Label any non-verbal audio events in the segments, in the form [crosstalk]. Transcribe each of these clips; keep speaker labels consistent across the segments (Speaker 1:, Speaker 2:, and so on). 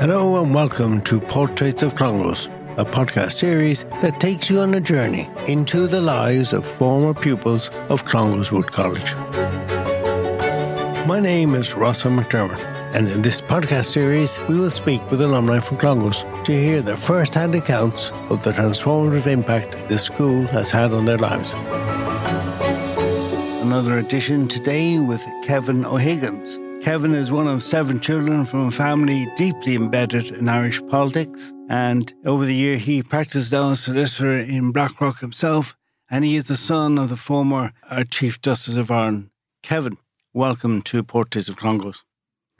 Speaker 1: Hello and welcome to Portraits of Clongowes, a podcast series that takes you on a journey into the lives of former pupils of Clongowes Wood College. My name is Rossa McDermott, and in this podcast series, we will speak with alumni from Clongowes to hear their first hand accounts of the transformative impact this school has had on their lives. Another edition today with Kevin O'Higgins. Kevin is one of seven children from a family deeply embedded in Irish politics. And over the year, he practiced as a solicitor in Blackrock himself. And he is the son of the former Chief Justice of Ireland. Kevin, welcome to Portraits of Clongowes.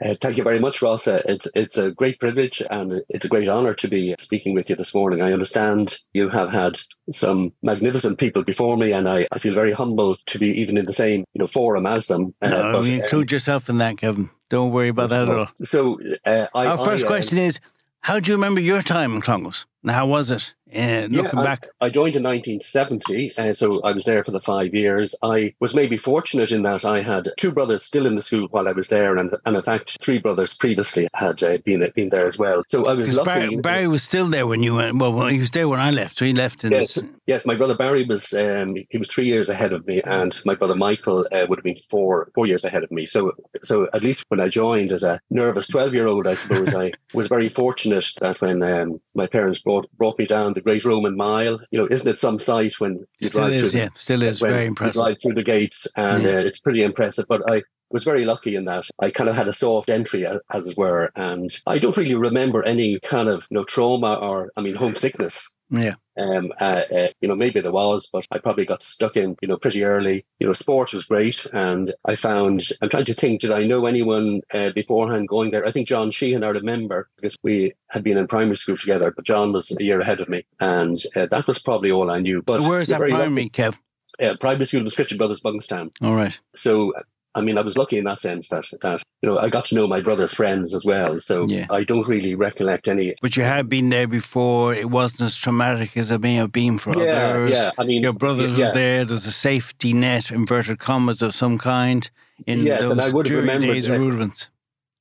Speaker 2: Uh, thank you very much, Ross. Uh, it's it's a great privilege and it's a great honour to be speaking with you this morning. I understand you have had some magnificent people before me, and I, I feel very humbled to be even in the same you know forum as them.
Speaker 1: Uh, no, but, include um, yourself in that, Kevin. Don't worry about that at all.
Speaker 2: So, uh, I,
Speaker 1: our first
Speaker 2: I, uh,
Speaker 1: question is: How do you remember your time in Clongowes? How was it? Uh, looking
Speaker 2: yeah,
Speaker 1: back,
Speaker 2: I, I, joined in 1970, uh, so I was there for the five years. I was maybe fortunate in that I had two brothers still in the school while I was there, and, and in fact, three brothers previously had uh, been been there as well. So I was lucky.
Speaker 1: Barry, Barry, was still there when you went. Well, he was there when I left, so he left. In
Speaker 2: yes, yes. My brother Barry was um, he was three years ahead of me, and my brother Michael uh, would have been four four years ahead of me. So so at least when I joined as a nervous twelve year old, I suppose I [laughs] was very fortunate that when um, my parents brought brought me down the Great Roman Mile. You know, isn't it some sight when you
Speaker 1: still
Speaker 2: drive
Speaker 1: is,
Speaker 2: through?
Speaker 1: Yeah, still is very impressive.
Speaker 2: drive through the gates, and yeah. uh, it's pretty impressive. But I was very lucky in that I kind of had a soft entry, as it were, and I don't really remember any kind of you know trauma or I mean homesickness
Speaker 1: yeah.
Speaker 2: Um, uh, uh, you know, maybe there was, but I probably got stuck in, you know, pretty early. You know, sports was great. And I found, I'm trying to think, did I know anyone uh, beforehand going there? I think John Sheehan, I remember, because we had been in primary school together, but John was a year ahead of me. And uh, that was probably all I knew. But
Speaker 1: Where is that primary,
Speaker 2: lucky.
Speaker 1: Kev?
Speaker 2: Uh, primary school was Christian Brothers Monkstown.
Speaker 1: All right.
Speaker 2: So I mean, I was lucky in that sense that that you know I got to know my brother's friends as well. So yeah. I don't really recollect any.
Speaker 1: But you had been there before. It wasn't as traumatic as it may have been for
Speaker 2: yeah,
Speaker 1: others.
Speaker 2: Yeah, I mean,
Speaker 1: your brothers
Speaker 2: yeah.
Speaker 1: were there. There's a safety net, inverted commas, of some kind in
Speaker 2: yes,
Speaker 1: those
Speaker 2: and I would
Speaker 1: have days of
Speaker 2: Rudiments.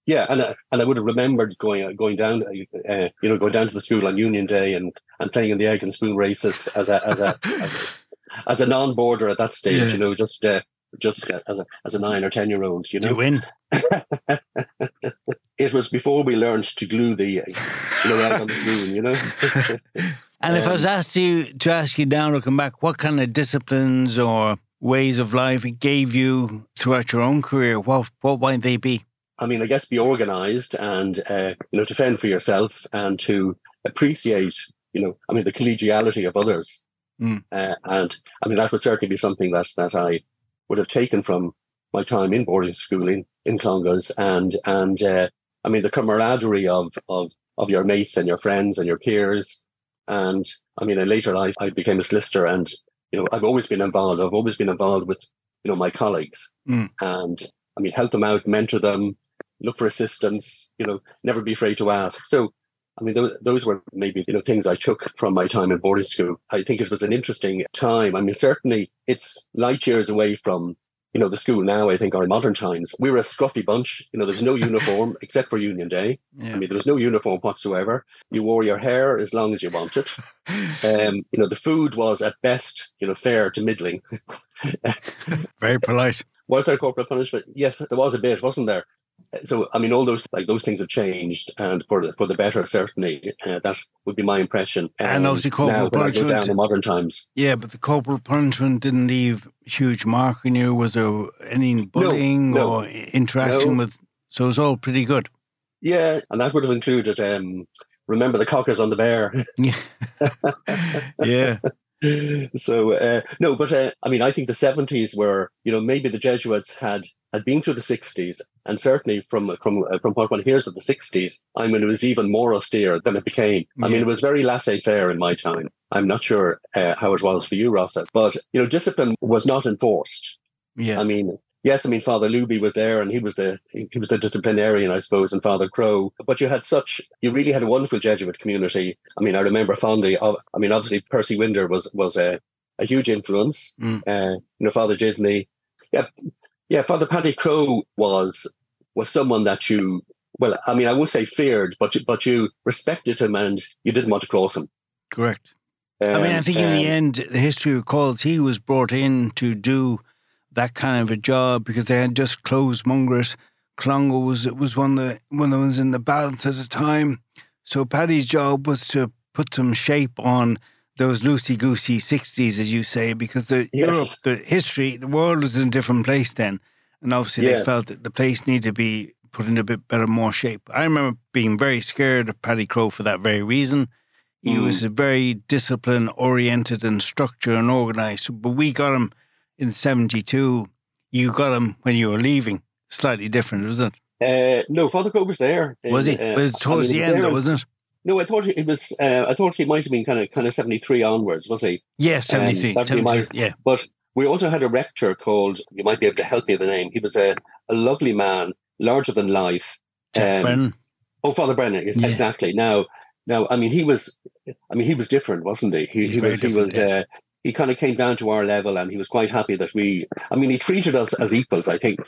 Speaker 2: Yeah, and I, and I would have remembered going going down, uh, you know, going down to the school on Union Day and, and playing in the egg and spoon races as a as a [laughs] as a, as a non-boarder at that stage. Yeah. You know, just uh, just as a, as a nine or ten year old, you know.
Speaker 1: You win. [laughs]
Speaker 2: it was before we learned to glue the, you know, on the spoon, you know. [laughs]
Speaker 1: and if um, I was asked you to ask you now looking back, what kind of disciplines or ways of life it gave you throughout your own career, what what might they be?
Speaker 2: I mean, I guess be organised and uh, you know to fend for yourself and to appreciate, you know, I mean the collegiality of others.
Speaker 1: Mm.
Speaker 2: Uh, and I mean that would certainly be something that that I would have taken from my time in boarding school in, in Clongowes. And and uh, I mean the camaraderie of of of your mates and your friends and your peers. And I mean in later life I became a solicitor and you know I've always been involved. I've always been involved with you know my colleagues.
Speaker 1: Mm.
Speaker 2: and I mean help them out mentor them look for assistance you know never be afraid to ask. So I mean, those, those were maybe, you know, things I took from my time in boarding school. I think it was an interesting time. I mean, certainly it's light years away from, you know, the school now, I think, are in modern times. We were a scruffy bunch. You know, there's no uniform [laughs] except for Union Day.
Speaker 1: Yeah.
Speaker 2: I mean, there was no uniform whatsoever. You wore your hair as long as you wanted. Um, you know, the food was at best, you know, fair to middling. [laughs]
Speaker 1: Very polite.
Speaker 2: Was there corporal punishment? Yes, there was a bit, wasn't there? So I mean, all those like those things have changed, and for the for the better, certainly. Uh, that would be my impression.
Speaker 1: And, and obviously, corporal punishment
Speaker 2: down in modern times.
Speaker 1: Yeah, but the corporal punishment didn't leave huge mark on you. Was there any bullying
Speaker 2: no, no,
Speaker 1: or interaction
Speaker 2: no.
Speaker 1: with? So it was all pretty good.
Speaker 2: Yeah, and that would have included. Um, remember the cockers on the bear. [laughs]
Speaker 1: yeah. [laughs] yeah. [laughs]
Speaker 2: so uh, no, but uh, I mean, I think the seventies were, you know, maybe the Jesuits had had been through the sixties, and certainly from from uh, from what one hears of the sixties, I mean, it was even more austere than it became. I mean, it was very laissez-faire in my time. I'm not sure uh, how it was for you, Rossa, but you know, discipline was not enforced.
Speaker 1: Yeah,
Speaker 2: I mean, yes, I mean Father Luby was there, and he was the he was the disciplinarian, I suppose, and Father Crowe. But you had such you really had a wonderful Jesuit community. I mean, I remember fondly of. I mean, obviously Percy Winder was was a, a huge influence.
Speaker 1: Mm.
Speaker 2: Uh, you know, Father Disney. Yeah, yeah. Father Paddy Crowe was was someone that you, well, I mean, I won't say feared, but but you respected him and you didn't want to cross him.
Speaker 1: Correct. Um, I mean, I think in um, the end, the history recalls he was brought in to do that kind of a job because they had just closed Mungret. Clongowes was was one of the one of the ones in the balance at the time. So Paddy's job was to put some shape on those loosey goosey sixties, as you say, because the yes. Europe, the history, the world was in a different place then, and obviously yes. they felt that the place needed to be put in a bit better, more shape. I remember being very scared of Paddy Crowe for that very reason. He mm. was very discipline oriented and structured and organized. But we got him in '72. You got him when you were leaving. Slightly different, wasn't
Speaker 2: it? Uh, no, Father Crowe was there.
Speaker 1: Was he? Uh, was towards I mean, the end, though, wasn't it?
Speaker 2: No, I thought it was. Uh, I thought he might have been kind of kind of seventy three onwards, was he?
Speaker 1: Yeah, seventy three. Um, my, yeah,
Speaker 2: but we also had a rector called. You might be able to help me with the name. He was a, a lovely man, larger than life.
Speaker 1: Um, Brennan.
Speaker 2: Oh, Father Brennan, yeah. exactly. Now, now, I mean, he was. I mean, he was different, wasn't he? He, he was. He was. Uh, he kind of came down to our level, and he was quite happy that we. I mean, he treated us as equals. I think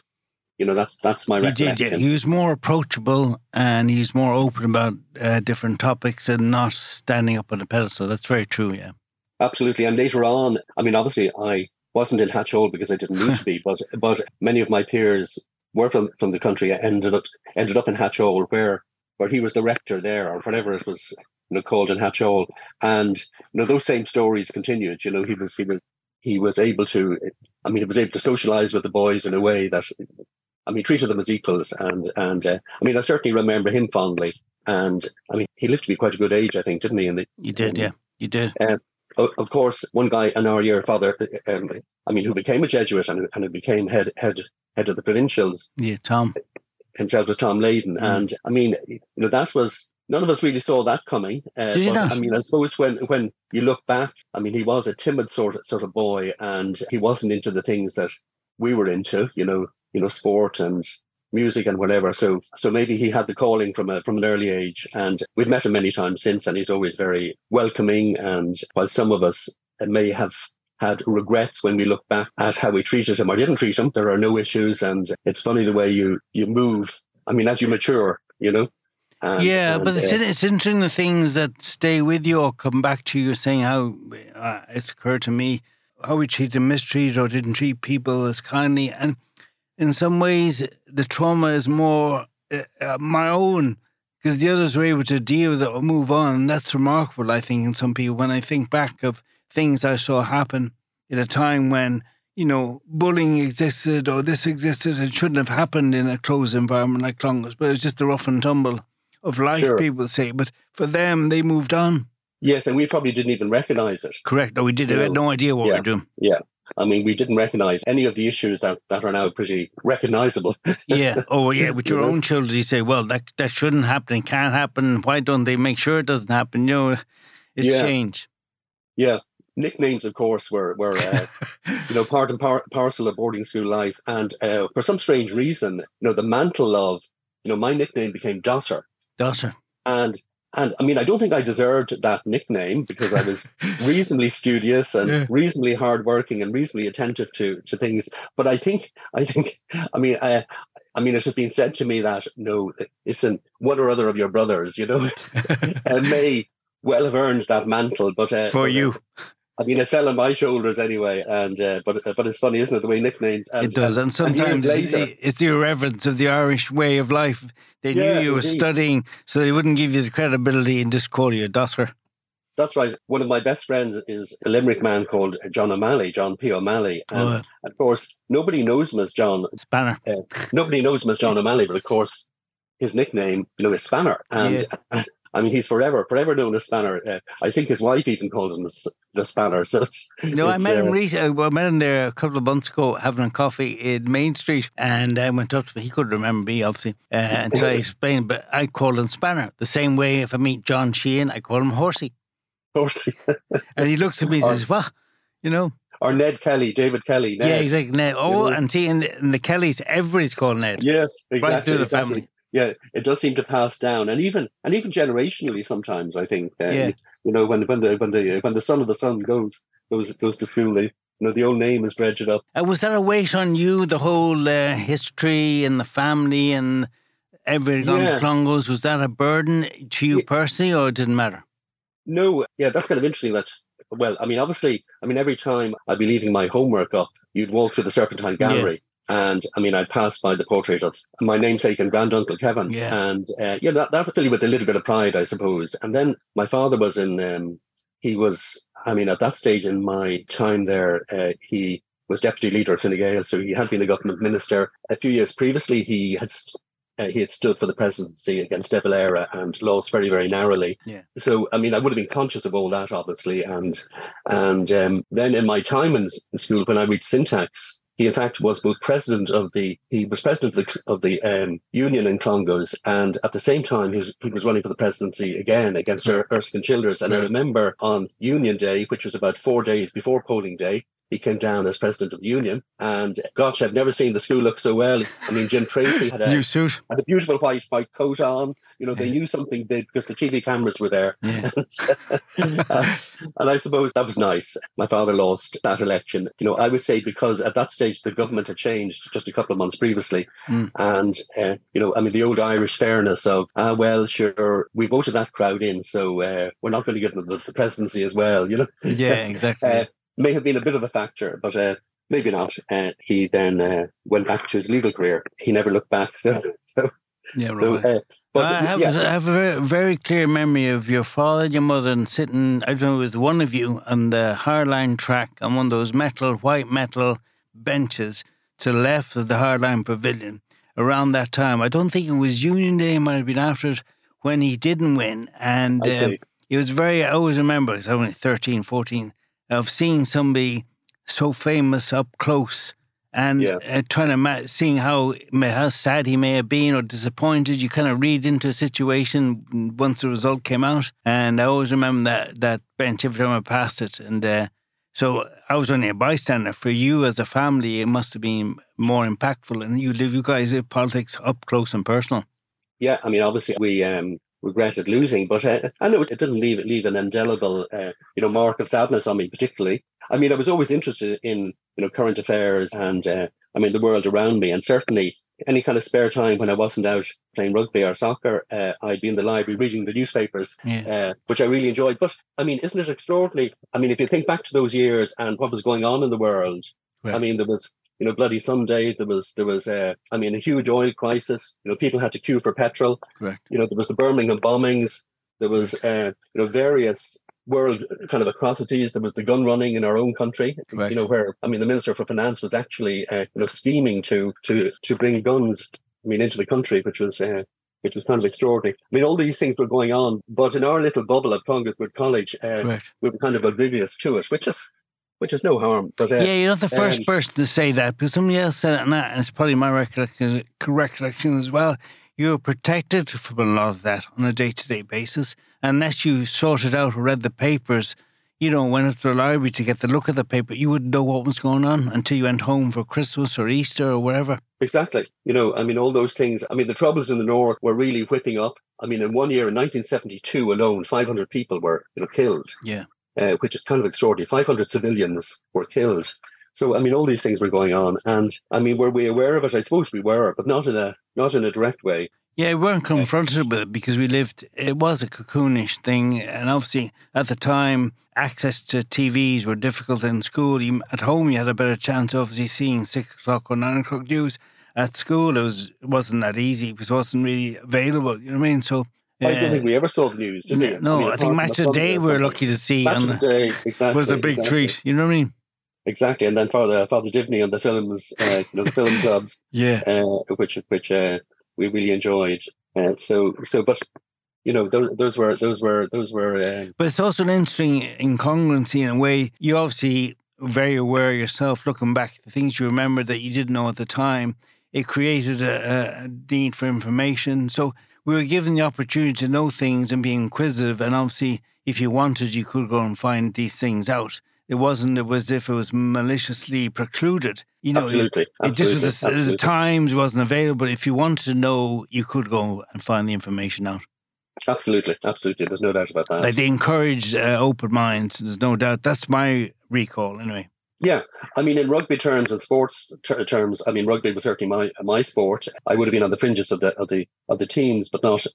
Speaker 2: you know that's that's my he.
Speaker 1: Did, yeah. He was more approachable and he was more open about uh, different topics and not standing up on a pedestal. That's very true. Yeah,
Speaker 2: absolutely. And later on, I mean, obviously, I wasn't in Hatch Hall because I didn't need to be, [laughs] but but many of my peers were from from the country. Ended up ended up in Hatch Hall where where he was the rector there or whatever it was you know in Hatch Hall, and you know those same stories continued. You know, he was he was he was able to. I mean, he was able to socialize with the boys in a way that I mean, treated them as equals. And, and uh, I mean, I certainly remember him fondly. And I mean, he lived to be quite a good age, I think, didn't he? In the,
Speaker 1: you did, yeah. You did.
Speaker 2: Uh, of course, one guy in our year, Father, um, I mean, who became a Jesuit and, and who became head, head, head of the provincials.
Speaker 1: Yeah, Tom.
Speaker 2: Himself was Tom Layden. Mm. And I mean, you know, that was, none of us really saw that coming.
Speaker 1: Uh, Did you but, not?
Speaker 2: I mean, I suppose when, when you look back, I mean, he was a timid sort of, sort of boy and he wasn't into the things that we were into, you know, you know, sport and music and whatever. So so maybe he had the calling from a from an early age. And we've met him many times since, and he's always very welcoming. And while some of us may have had regrets when we look back at how we treated him or didn't treat him, there are no issues. And it's funny the way you you move. I mean, as you mature, you know.
Speaker 1: And, yeah, and, but it's, uh, it's interesting the things that stay with you or come back to you, saying how uh, it's occurred to me how we treated, mistreated, or didn't treat people as kindly. And in some ways, the trauma is more uh, uh, my own because the others were able to deal with it or move on. That's remarkable, I think, in some people. When I think back of things I saw happen at a time when, you know, bullying existed or this existed, it shouldn't have happened in a closed environment like Clongowes, but it was just the rough and tumble of life, sure. people say. But for them, they moved on.
Speaker 2: Yes, and we probably didn't even recognize it.
Speaker 1: Correct. No, we did. We had no idea what
Speaker 2: yeah.
Speaker 1: we were doing.
Speaker 2: Yeah. I mean, we didn't recognize any of the issues that, that are now pretty recognizable. [laughs]
Speaker 1: yeah. Oh, yeah. With your own children, you say, well, that that shouldn't happen. It can't happen. Why don't they make sure it doesn't happen? You know, it's yeah. change.
Speaker 2: Yeah. Nicknames, of course, were were uh, [laughs] you know part and par- parcel of boarding school life, and uh, for some strange reason, you know, the mantle of you know my nickname became Dosser.
Speaker 1: Dosser.
Speaker 2: And and I mean, I don't think I deserved that nickname because I was [laughs] reasonably studious and yeah. reasonably hardworking and reasonably attentive to to things. But I think, I think, I mean, I, I mean, it's just been said to me that no, listen, one or other of your brothers, you know, [laughs] uh, may well have earned that mantle, but uh,
Speaker 1: for
Speaker 2: uh,
Speaker 1: you.
Speaker 2: Uh, I mean, it fell on my shoulders anyway, and uh, but uh, but it's funny, isn't it? The way nicknames.
Speaker 1: And, it does, and, and sometimes and later, it's the irreverence of the Irish way of life. They yeah, knew you were indeed. studying, so they wouldn't give you the credibility and just call you a dosser.
Speaker 2: That's right. One of my best friends is a Limerick man called John O'Malley, John P. O'Malley, and oh. of course nobody knows him as John
Speaker 1: Spanner. Uh,
Speaker 2: nobody knows him as John O'Malley, but of course his nickname, you know, is Spanner, and yeah. [laughs] I mean, he's forever, forever known as Spanner. Uh, I think his wife even calls him the, the Spanner. [laughs] So it's,
Speaker 1: no,
Speaker 2: it's,
Speaker 1: I met him uh, recently. I met him there a couple of months ago, having a coffee in Main Street, and I went up to him. He couldn't remember me, obviously, uh, until I explained. But I call him Spanner. The same way, if I meet John Sheehan, I call him Horsey.
Speaker 2: Horsey. [laughs]
Speaker 1: and he looks at me and says, "What?" You know.
Speaker 2: Or Ned Kelly, David Kelly. Ned.
Speaker 1: Yeah, exactly. Ned. Oh, you know? and see, in the, in the, Kellys, everybody's called Ned.
Speaker 2: Yes, exactly.
Speaker 1: Right through the
Speaker 2: exactly.
Speaker 1: family
Speaker 2: yeah, it does seem to pass down, and even and even generationally sometimes. I think,
Speaker 1: uh, yeah.
Speaker 2: you know, when when the when the when the son of the son goes goes goes to school, they you know, the old name is dredged up.
Speaker 1: Uh, was that a weight on you, the whole uh, history and the family and everything on
Speaker 2: Yeah.
Speaker 1: the Clongowes? Was that a burden to you
Speaker 2: Yeah.
Speaker 1: personally or it didn't matter?
Speaker 2: No, yeah, that's kind of interesting. That well, I mean, obviously, I mean, every time I'd be leaving my homework up, you'd walk through the Serpentine. Gallery, and I mean, I'd pass by the portrait of my namesake and granduncle Kevin,
Speaker 1: Yeah.
Speaker 2: and uh, yeah, that that would fill you with a little bit of pride, I suppose. And then my father was in, um, he was, I mean, at that stage in my time there, uh, he was deputy leader of Fine Gael, so he had been a government minister. A few years previously, he had. st- Uh, he had stood for the presidency against De Valera and lost very, very narrowly.
Speaker 1: Yeah.
Speaker 2: So, I mean, I would have been conscious of all that, obviously. And and um, then in my time in school, when I read syntax, he in fact was both president of the he was president of the of the um, union in Clongowes, and at the same time he was he was running for the presidency again against Er- Erskine Childers. And I remember on Union Day, which was about four days before polling day. He came down as president of the union, and gosh, I've never seen the school look so well. I mean, Jim Tracy had a,
Speaker 1: New suit.
Speaker 2: had a beautiful white white coat on. You know, they knew something big because the TV cameras were there.
Speaker 1: Yeah. [laughs]
Speaker 2: Uh, and I suppose that was nice. My father lost that election. You know, I would say because at that stage the government had changed just a couple of months previously.
Speaker 1: Mm.
Speaker 2: And, uh, you know, I mean, the old Irish fairness of, ah, well, sure, we voted that crowd in, so uh, we're not going to give them the, the presidency as well, you know
Speaker 1: Yeah, exactly. [laughs]
Speaker 2: uh, may have been a bit of a factor, but uh, maybe not. Uh, he then uh, went back to his legal career. He never looked back. So, so,
Speaker 1: yeah,
Speaker 2: so,
Speaker 1: right.
Speaker 2: uh, but
Speaker 1: I have,
Speaker 2: yeah,
Speaker 1: I have a very, very clear memory of your father and your mother and sitting, I don't know, with one of you on the hardline track on one of those metal, white metal benches to the left of the hardline pavilion around that time. I don't think it was Union Day, it might have been after it when he didn't win. And uh, it was very, I always remember, I was only 13, 14, of seeing somebody so famous up close and
Speaker 2: Yes.
Speaker 1: uh, trying to ma- seeing how how sad he may have been or disappointed. You kind of read into a situation once the result came out, and I always remember that that bench every time I passed it. And uh, so I was only a bystander. For you as a family, it must have been more impactful, and you live you guys live politics up close and personal.
Speaker 2: yeah, I mean, obviously we um, regretted losing, but uh, I know it didn't leave leave an indelible, uh, you know, mark of sadness on me particularly. I mean, I was always interested in you know current affairs and uh, I mean the world around me, and certainly any kind of spare time when I wasn't out playing rugby or soccer, uh, I'd be in the library reading the newspapers
Speaker 1: Yeah,
Speaker 2: uh, which I really enjoyed. But I mean, isn't it extraordinary? I mean, if you think back to those years and what was going on in the world, I mean, there was you know bloody Sunday. There was there was uh, I mean a huge oil crisis. You know, people had to queue for petrol.
Speaker 1: correct.
Speaker 2: You know, there was the Birmingham bombings. There was uh, you know various world kind of atrocities. There was the gun running in our own country.
Speaker 1: Correct.
Speaker 2: You know, where I mean, the Minister for Finance was actually uh, you know scheming to to to bring guns. I mean, into the country, which was. Uh, which was kind of extraordinary. I mean, all these things were going on, but in our little bubble at Clongowes College, uh, we were kind of oblivious to it, which is which is no harm. But uh,
Speaker 1: yeah, you're not the first
Speaker 2: um,
Speaker 1: person to say that because somebody else said it, and that- and it's probably my recollection, recollection as well. You're protected from a lot of that on a day to day basis. Unless you sorted out or read the papers, you know, went up to the library to get the look of the paper, you wouldn't know what was going on until you went home for Christmas or Easter or whatever.
Speaker 2: Exactly. You know, I mean, all those things. I mean, the troubles in the north were really whipping up. I mean, in one year, in 1972 alone, 500 people were you know killed.
Speaker 1: Yeah.
Speaker 2: Uh, which is kind of extraordinary. 500 civilians were killed. So I mean, all these things were going on, and I mean, were we aware of it? I suppose we were, but not in a not in a direct way.
Speaker 1: Yeah, we weren't confronted with it because we lived, it was a cocoonish thing. And obviously, at the time, access to TVs were difficult in school. You, at home, you had a better chance of obviously seeing six o'clock or nine o'clock news. At school, it, was, it wasn't that easy because it wasn't really available. You know what I mean? So,
Speaker 2: I don't think we ever saw the news, did we?
Speaker 1: no,
Speaker 2: mean,
Speaker 1: I think Match of the Day we were lucky to see.
Speaker 2: Match
Speaker 1: on
Speaker 2: of Day, exactly.
Speaker 1: was a big
Speaker 2: exactly.
Speaker 1: treat. You know what I mean?
Speaker 2: Exactly, and then Father Father Divney and the films, uh, you know, the film [laughs] clubs,
Speaker 1: Yeah.
Speaker 2: uh, which which uh, we really enjoyed. Uh, so so, but you know, those, those were those were those were. Uh,
Speaker 1: But it's also an interesting incongruency in a way. You're obviously very aware yourself, looking back, the things you remember that you didn't know at the time. It created a, a need for information. So we were given the opportunity to know things and be inquisitive. And obviously, if you wanted, you could go and find these things out. It wasn't it was as if it was maliciously precluded. You know,
Speaker 2: absolutely,
Speaker 1: it just
Speaker 2: absolutely,
Speaker 1: was the, the times wasn't available. If you wanted to know, you could go and find the information out.
Speaker 2: absolutely, absolutely. There's no doubt about that.
Speaker 1: Like they encourage uh, open minds. There's no doubt. That's my recall, anyway.
Speaker 2: Yeah, I mean, in rugby terms and sports ter- terms, I mean, rugby was certainly my my sport. I would have been on the fringes of the of the of the teams, but not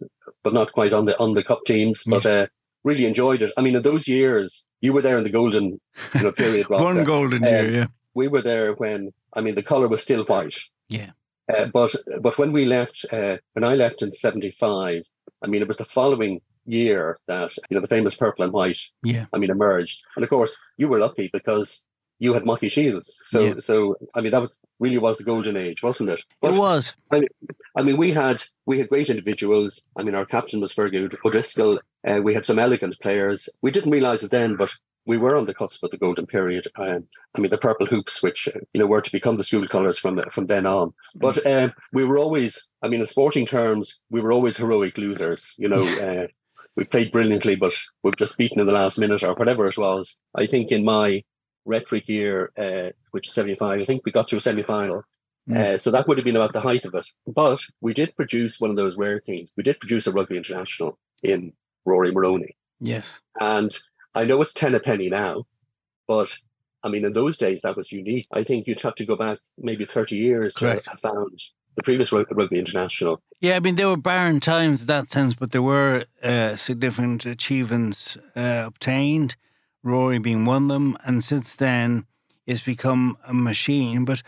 Speaker 2: but not quite on the on the cup teams. But uh, really enjoyed it. I mean, in those years, you were there in the golden you know, period. [laughs]
Speaker 1: One golden year, um, yeah.
Speaker 2: We were there when I mean the color was still white.
Speaker 1: Yeah.
Speaker 2: Uh, but but when we left, uh, when I left in '75, I mean, it was the following year that you know the famous purple and white.
Speaker 1: Yeah.
Speaker 2: I mean, emerged, and of course, you were lucky because you had Mocky Shields. So yeah. so I mean, that was really was the golden age, wasn't it?
Speaker 1: But, it was.
Speaker 2: I mean, I mean, we had we had great individuals. I mean, our captain was Fergus O'Driscoll. Uh, we had some elegant players. We didn't realise it then, but we were on the cusp of the golden period. Um, I mean, the purple hoops, which uh, you know were to become the school colours from from then on. But uh, we were always, I mean, in sporting terms, we were always heroic losers. You know, [laughs] uh, we played brilliantly, but we've just beaten in the last minute or whatever it was. I think in my rhetoric year, uh, which is seventy five, I think we got to a semi final. Mm. Uh, so that would have been about the height of it. But we did produce one of those rare things. We did produce a rugby international in Rory Moroney.
Speaker 1: Yes.
Speaker 2: And I know it's 10 a penny now, but I mean, in those days, that was unique. I think you'd have to go back maybe 30 years Correct. to have found the previous Rugby International.
Speaker 1: Yeah, I mean, there were barren times in that sense, but there were uh, significant achievements uh, obtained, Rory being one of them. And since then, it's become a machine. But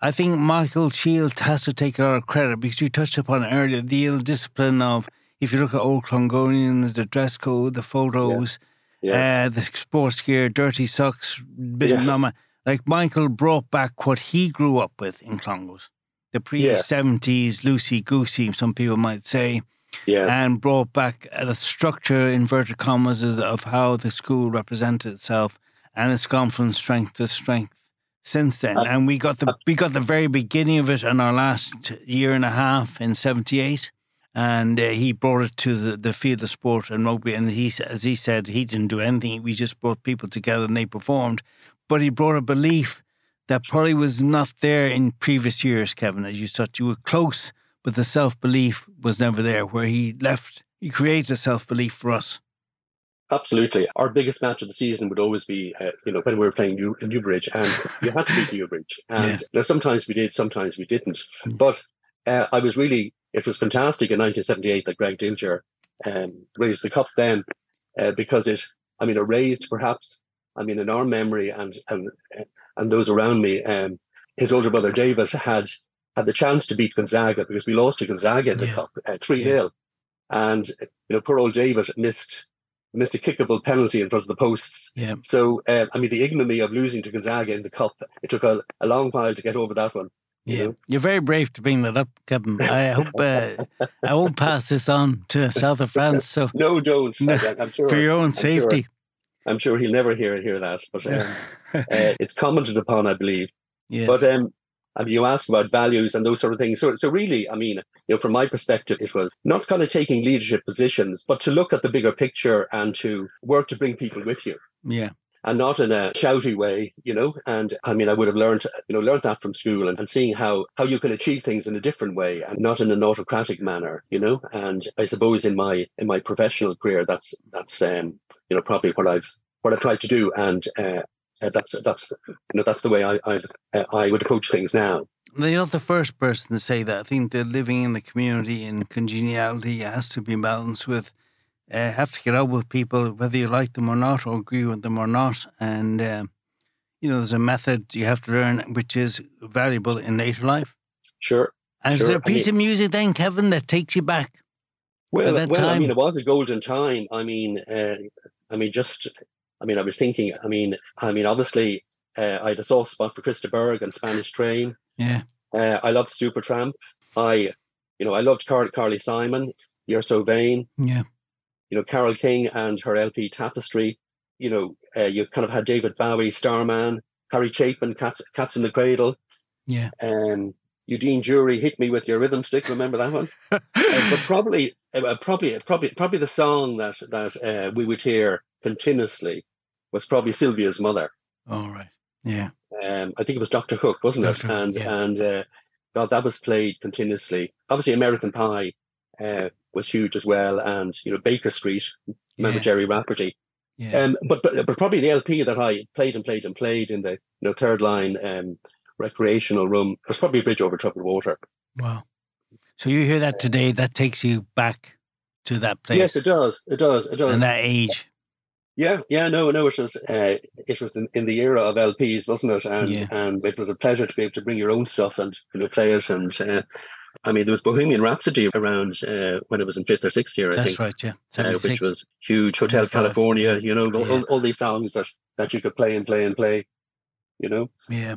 Speaker 1: I think Michael Shield has to take a lot of credit because you touched upon it earlier the ill discipline of, if you look at old Clongonians, the dress code, the photos. Yeah yes. uh, the sports gear, dirty socks, bit yes. of Like Michael brought back what he grew up with in Clongowes, the pre seventies loosey goosey, some people might say.
Speaker 2: Yes.
Speaker 1: And brought back the structure, inverted commas, of, how the school represented itself, and it's gone from strength to strength since then. Uh, and we got the uh, we got the very beginning of it in our last year and a half in '78 and uh, he brought it to the, the field of sport and rugby. And he, as he said, he didn't do anything. We just brought people together and they performed. But he brought a belief that probably was not there in previous years, Kevin. As you thought, you were close, but the self belief was never there. Where he left, he created a self belief for us.
Speaker 2: Absolutely. Our biggest match of the season would always be, uh, you know, when we were playing New, Newbridge, and you had to beat Newbridge. [laughs] And yeah. you know, sometimes we did, sometimes we didn't. Hmm. But uh, I was really it was fantastic in 1978 that Greg Dilger um, raised the cup then uh, because it, I mean, it raised perhaps, I mean, in our memory and and and those around me, um, his older brother David had had the chance to beat Gonzaga because we lost to Gonzaga in the yeah. cup uh, three uh, 0 and you know poor old David missed missed a kickable penalty in front of the posts.
Speaker 1: Yeah.
Speaker 2: So uh, I mean, the ignominy of losing to Gonzaga in the cup, it took a, a long while to get over that one.
Speaker 1: Yeah, you're very brave to bring that up, Kevin. [laughs] I hope uh, I won't pass this on to south of France. So
Speaker 2: no, don't. [laughs] I, am sure
Speaker 1: for your own safety.
Speaker 2: I'm sure, I'm sure he'll never hear hear that, but [laughs] um, uh, it's commented upon, I believe.
Speaker 1: Yes.
Speaker 2: But um, I mean, you asked about values and those sort of things. So, so really, I mean, you know, from my perspective, it was not kind of taking leadership positions, but to look at the bigger picture and to work to bring people with you.
Speaker 1: Yeah
Speaker 2: and not in a shouty way, you know. And I mean, I would have learned, you know, learned that from school and, and seeing how how you can achieve things in a different way and not in an autocratic manner, you know. And I suppose in my in my professional career, that's that's um, you know probably what I've what I've tried to do, and uh, uh that's that's you know that's the way I I, uh, I would approach things now.
Speaker 1: You're not the first person to say that. I think that living in the community and congeniality has to be balanced with uh, have to get out with people, whether you like them or not, or agree with them or not. And, uh, you know, there's a method you have to learn which is valuable in later life.
Speaker 2: Sure.
Speaker 1: And
Speaker 2: sure.
Speaker 1: is there a piece I mean, of music then, Kevin, that takes you back?
Speaker 2: Well, well, time? I mean, it was a golden time. I mean, uh, I mean, just, I mean, I was thinking. I mean, I mean, obviously, uh, I had a soft spot for Chris de Burgh and Spanish Train.
Speaker 1: Yeah.
Speaker 2: Uh, I loved Supertramp. I, you know, I loved Car- Carly Simon. You're so vain.
Speaker 1: Yeah
Speaker 2: you know, Carole King and her LP Tapestry. You know, uh, you kind of had David Bowie, Starman, Harry Chapin, Cats, Cats in the Cradle.
Speaker 1: Yeah.
Speaker 2: Um, Ian Dury, Hit Me With Your Rhythm Stick. Remember that one? [laughs] uh, but probably, uh, probably, probably, probably the song that that uh, we would hear continuously was probably Sylvia's Mother.
Speaker 1: All right. Yeah.
Speaker 2: Um, I think it was Doctor Hook, wasn't Dr. it? And yeah. and uh, God, that was played continuously. Obviously, American Pie uh, was huge as well. And, you know, Baker Street, remember yeah. Gerry Rafferty? Yeah. Um, but, but but probably the LP that I played and played and played in the you know third line um, recreational room was probably a bridge over troubled water.
Speaker 1: Wow. So you hear that today, that takes you back to that place.
Speaker 2: Yes, it does. It does. It does.
Speaker 1: And that age.
Speaker 2: Yeah, yeah, no, no. It was uh, it was in, in, the era of LPs, wasn't it? And yeah. and it was a pleasure to be able to bring your own stuff and you know play it. And uh, I mean, there was Bohemian Rhapsody around uh, when it was in fifth or sixth year. I
Speaker 1: That's
Speaker 2: think,
Speaker 1: right, yeah,
Speaker 2: uh, which was huge. Hotel California, you know, yeah. all, all, these songs that that you could play and play and play. You know.
Speaker 1: Yeah.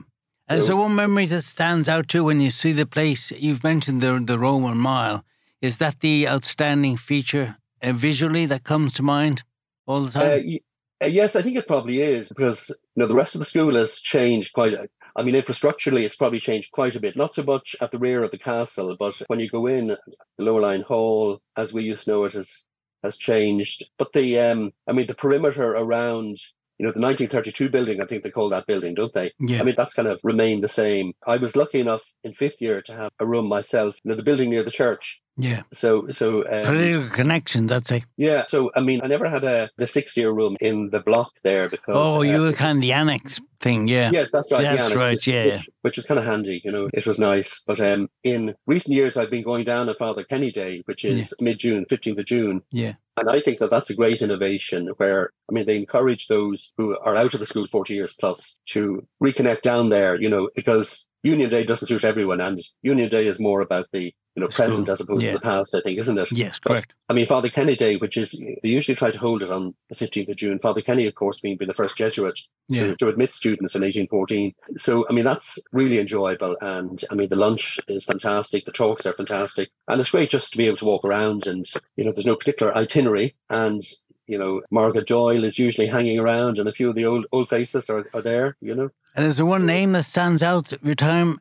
Speaker 1: And so, so one memory that stands out too when you see the place you've mentioned the the Roman Mile is that the outstanding feature uh, visually that comes to mind all the time?
Speaker 2: Uh, yes, I think it probably is because you know the rest of the school has changed quite. I mean, infrastructurally, it's probably changed quite a bit. Not so much at the rear of the castle, but when you go in, the lower line hall, as we used to know it, has has changed. But the, um, I mean, the perimeter around you know, the 1932 building, I think they call that building, don't they?
Speaker 1: Yeah.
Speaker 2: I mean, that's kind of remained the same. I was lucky enough in fifth year to have a room myself, you know, the building near the church.
Speaker 1: Yeah.
Speaker 2: So, so
Speaker 1: um, political connections, I'd say.
Speaker 2: Yeah. So, I mean, I never had a the sixth year room in the block there because.
Speaker 1: Oh, you uh, were kind of the annex thing, yeah.
Speaker 2: Yes, that's right.
Speaker 1: That's
Speaker 2: annex,
Speaker 1: right.
Speaker 2: which,
Speaker 1: yeah.
Speaker 2: Which, which, was kind of handy, you know. It was nice, but um, in recent years, I've been going down on Father Kenny Day, which is yeah. mid June, fifteenth of June.
Speaker 1: Yeah.
Speaker 2: And I think that that's a great innovation where, I mean, they encourage those who are out of the school 40 years plus to reconnect down there, you know, because Union Day doesn't suit everyone. And Union Day is more about the you know, present as opposed yeah. to the past, I think, isn't it?
Speaker 1: Yes, correct.
Speaker 2: I mean, Father Kenny Day, which is, they usually try to hold it on the 15th of June. Father Kenny, of course, being, being the first Jesuit yeah. to, to, admit students in 1814. So, I mean, that's really enjoyable. And I mean, the lunch is fantastic. The talks are fantastic. And it's great just to be able to walk around and, you know, there's no particular itinerary. And you know, Margaret Doyle is usually hanging around, and a few of the old old faces are, are there. You know,
Speaker 1: and is there one name that stands out of your time?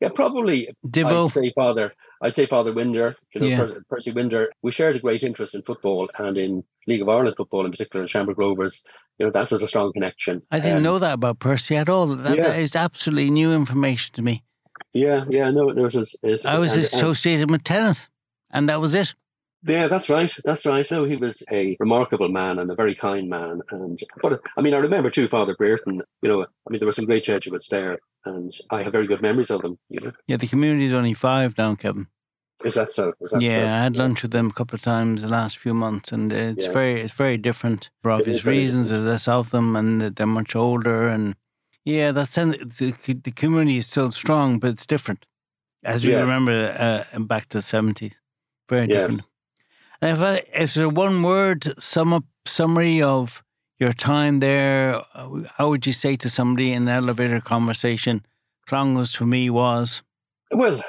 Speaker 2: Yeah, probably. I'd say Father. I'd say Father Winder. You know, yeah. Percy Winder. We shared a great interest in football and in League of Ireland football, in particular, in Shamrock Rovers. You know, that was a strong connection.
Speaker 1: I didn't um, know that about Percy at all. That, yeah. that is absolutely new information to me.
Speaker 2: Yeah, yeah, no, it was. It was
Speaker 1: I was and, associated and, with tennis, and that was it.
Speaker 2: Yeah, that's right. That's right. No, he was a remarkable man and a very kind man. And but I mean, I remember too, Father Brereton. You know, I mean, there were some great Jesuits there, and I have very good memories of them. You know.
Speaker 1: Yeah, the community is only five now, Kevin.
Speaker 2: Is that so? Is that
Speaker 1: yeah,
Speaker 2: so?
Speaker 1: I had lunch yeah. with them a couple of times the last few months, and it's yes. very it's very different for obvious reasons. There's less of them, and they're much older, and yeah, that's the, the community is still strong, but it's different. As you yes. remember, uh, back to the seventies, very yes. different. And if, I, if there's one word sum up summary of your time there, how would you say to somebody in an elevator conversation, Clongowes for me was?
Speaker 2: Well,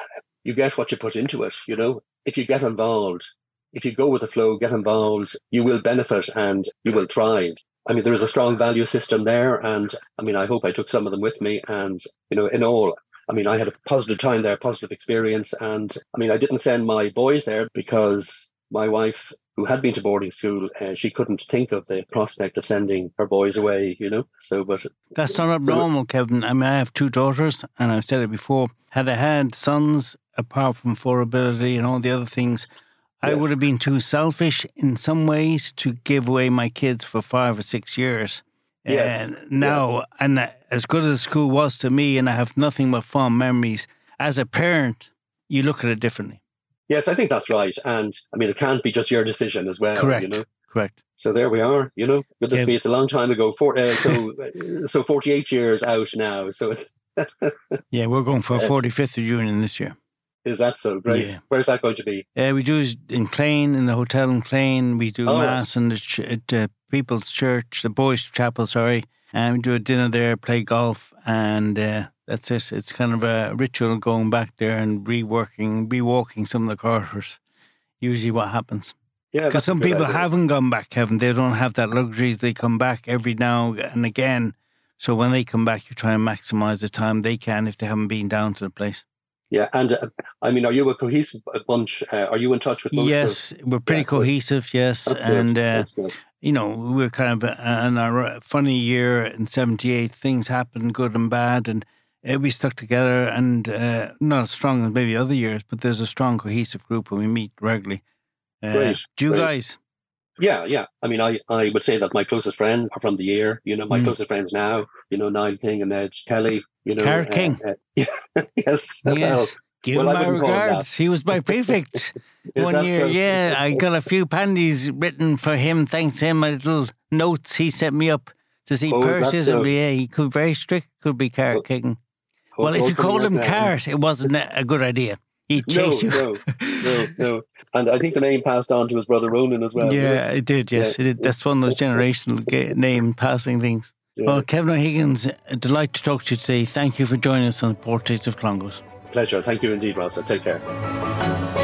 Speaker 2: you get what you put into it, you know. If you get involved, if you go with the flow, get involved, you will benefit and you will thrive. I mean, there is a strong value system there. And I mean, I hope I took some of them with me. And, you know, in all, I mean, I had a positive time there, positive experience. And I mean, I didn't send my boys there because my wife, who had been to boarding school, uh, she couldn't think of the prospect of sending her boys away, you know. So, but
Speaker 1: that's not so, Kevin. I mean, I have two daughters, and I've said it before. Had I had sons, apart from ability and all the other things, yes. I would have been too selfish in some ways to give away my kids for five or six years.
Speaker 2: Yes.
Speaker 1: And now,
Speaker 2: yes.
Speaker 1: and as good as the school was to me, and I have nothing but fond memories, as a parent, you look at it differently.
Speaker 2: Yes, I think that's right. And I mean, it can't be just your decision as well.
Speaker 1: Correct.
Speaker 2: You know?
Speaker 1: Correct.
Speaker 2: So there we are. You know, goodness yeah. me, it's a long time ago. For, uh, so, so forty-eight years out now. So [laughs]
Speaker 1: yeah, we're going for forty fifth of June this year.
Speaker 2: Is that so great? Yeah. Where's that going to be?
Speaker 1: Uh, we do in Clane, in the hotel in Clane. We do oh, mass in the ch- at uh, People's Church, the Boys Chapel. Sorry, and we do a dinner there, play golf, and uh, that's it. It's kind of a ritual going back there and reworking, rewalking some of the corridors. Usually, what happens.
Speaker 2: Yeah,
Speaker 1: because some people idea. haven't gone back, Kevin. They don't have that luxury. They come back every now and again. So when they come back, you try and maximize the time they can if they haven't been down to the place.
Speaker 2: Yeah, and uh, I mean, are you a cohesive bunch? Uh, are you in touch with?
Speaker 1: yes,
Speaker 2: of,
Speaker 1: we're pretty yeah, cohesive. Yes, and uh, you know, we're kind of in our funny year in '78. Things happen, good and bad, and uh, we stuck together and uh, not as strong as maybe other years, but there's a strong cohesive group and we meet regularly.
Speaker 2: Uh, great,
Speaker 1: do you
Speaker 2: great.
Speaker 1: guys?
Speaker 2: Yeah, yeah. I mean, I, I would say that my closest friends are from the year. You know, my
Speaker 1: Mm.
Speaker 2: closest friends now. You know, Niall King and Ed Kelly. You know,
Speaker 1: Carrot
Speaker 2: uh,
Speaker 1: King. [laughs]
Speaker 2: uh, yes. Well,
Speaker 1: Yes. Give
Speaker 2: well,
Speaker 1: him my
Speaker 2: wouldn't him
Speaker 1: regards. He was my prefect [laughs] one year.
Speaker 2: so?
Speaker 1: Yeah, [laughs] I got a few pandies written for him. Thanks to him, my little notes he set me up to see
Speaker 2: Oh, is
Speaker 1: purses.
Speaker 2: so?
Speaker 1: and yeah, he could very strict. Could be Carrot King.
Speaker 2: Oh,
Speaker 1: Well, if you called him. Carrot, it wasn't [laughs] a good idea. He'd
Speaker 2: no,
Speaker 1: you.
Speaker 2: no, no, no. And I think the name passed on to his brother Ronan as well.
Speaker 1: Yeah,
Speaker 2: it?
Speaker 1: it did. Yes,
Speaker 2: Yeah.
Speaker 1: it did. That's one of those generational name passing things.
Speaker 2: Yeah.
Speaker 1: Well, Kevin O'Higgins, a delight to talk to you today. Thank you for joining us on the Portraits of Clongowes.
Speaker 2: Pleasure. Thank you indeed, Rossa. Take care.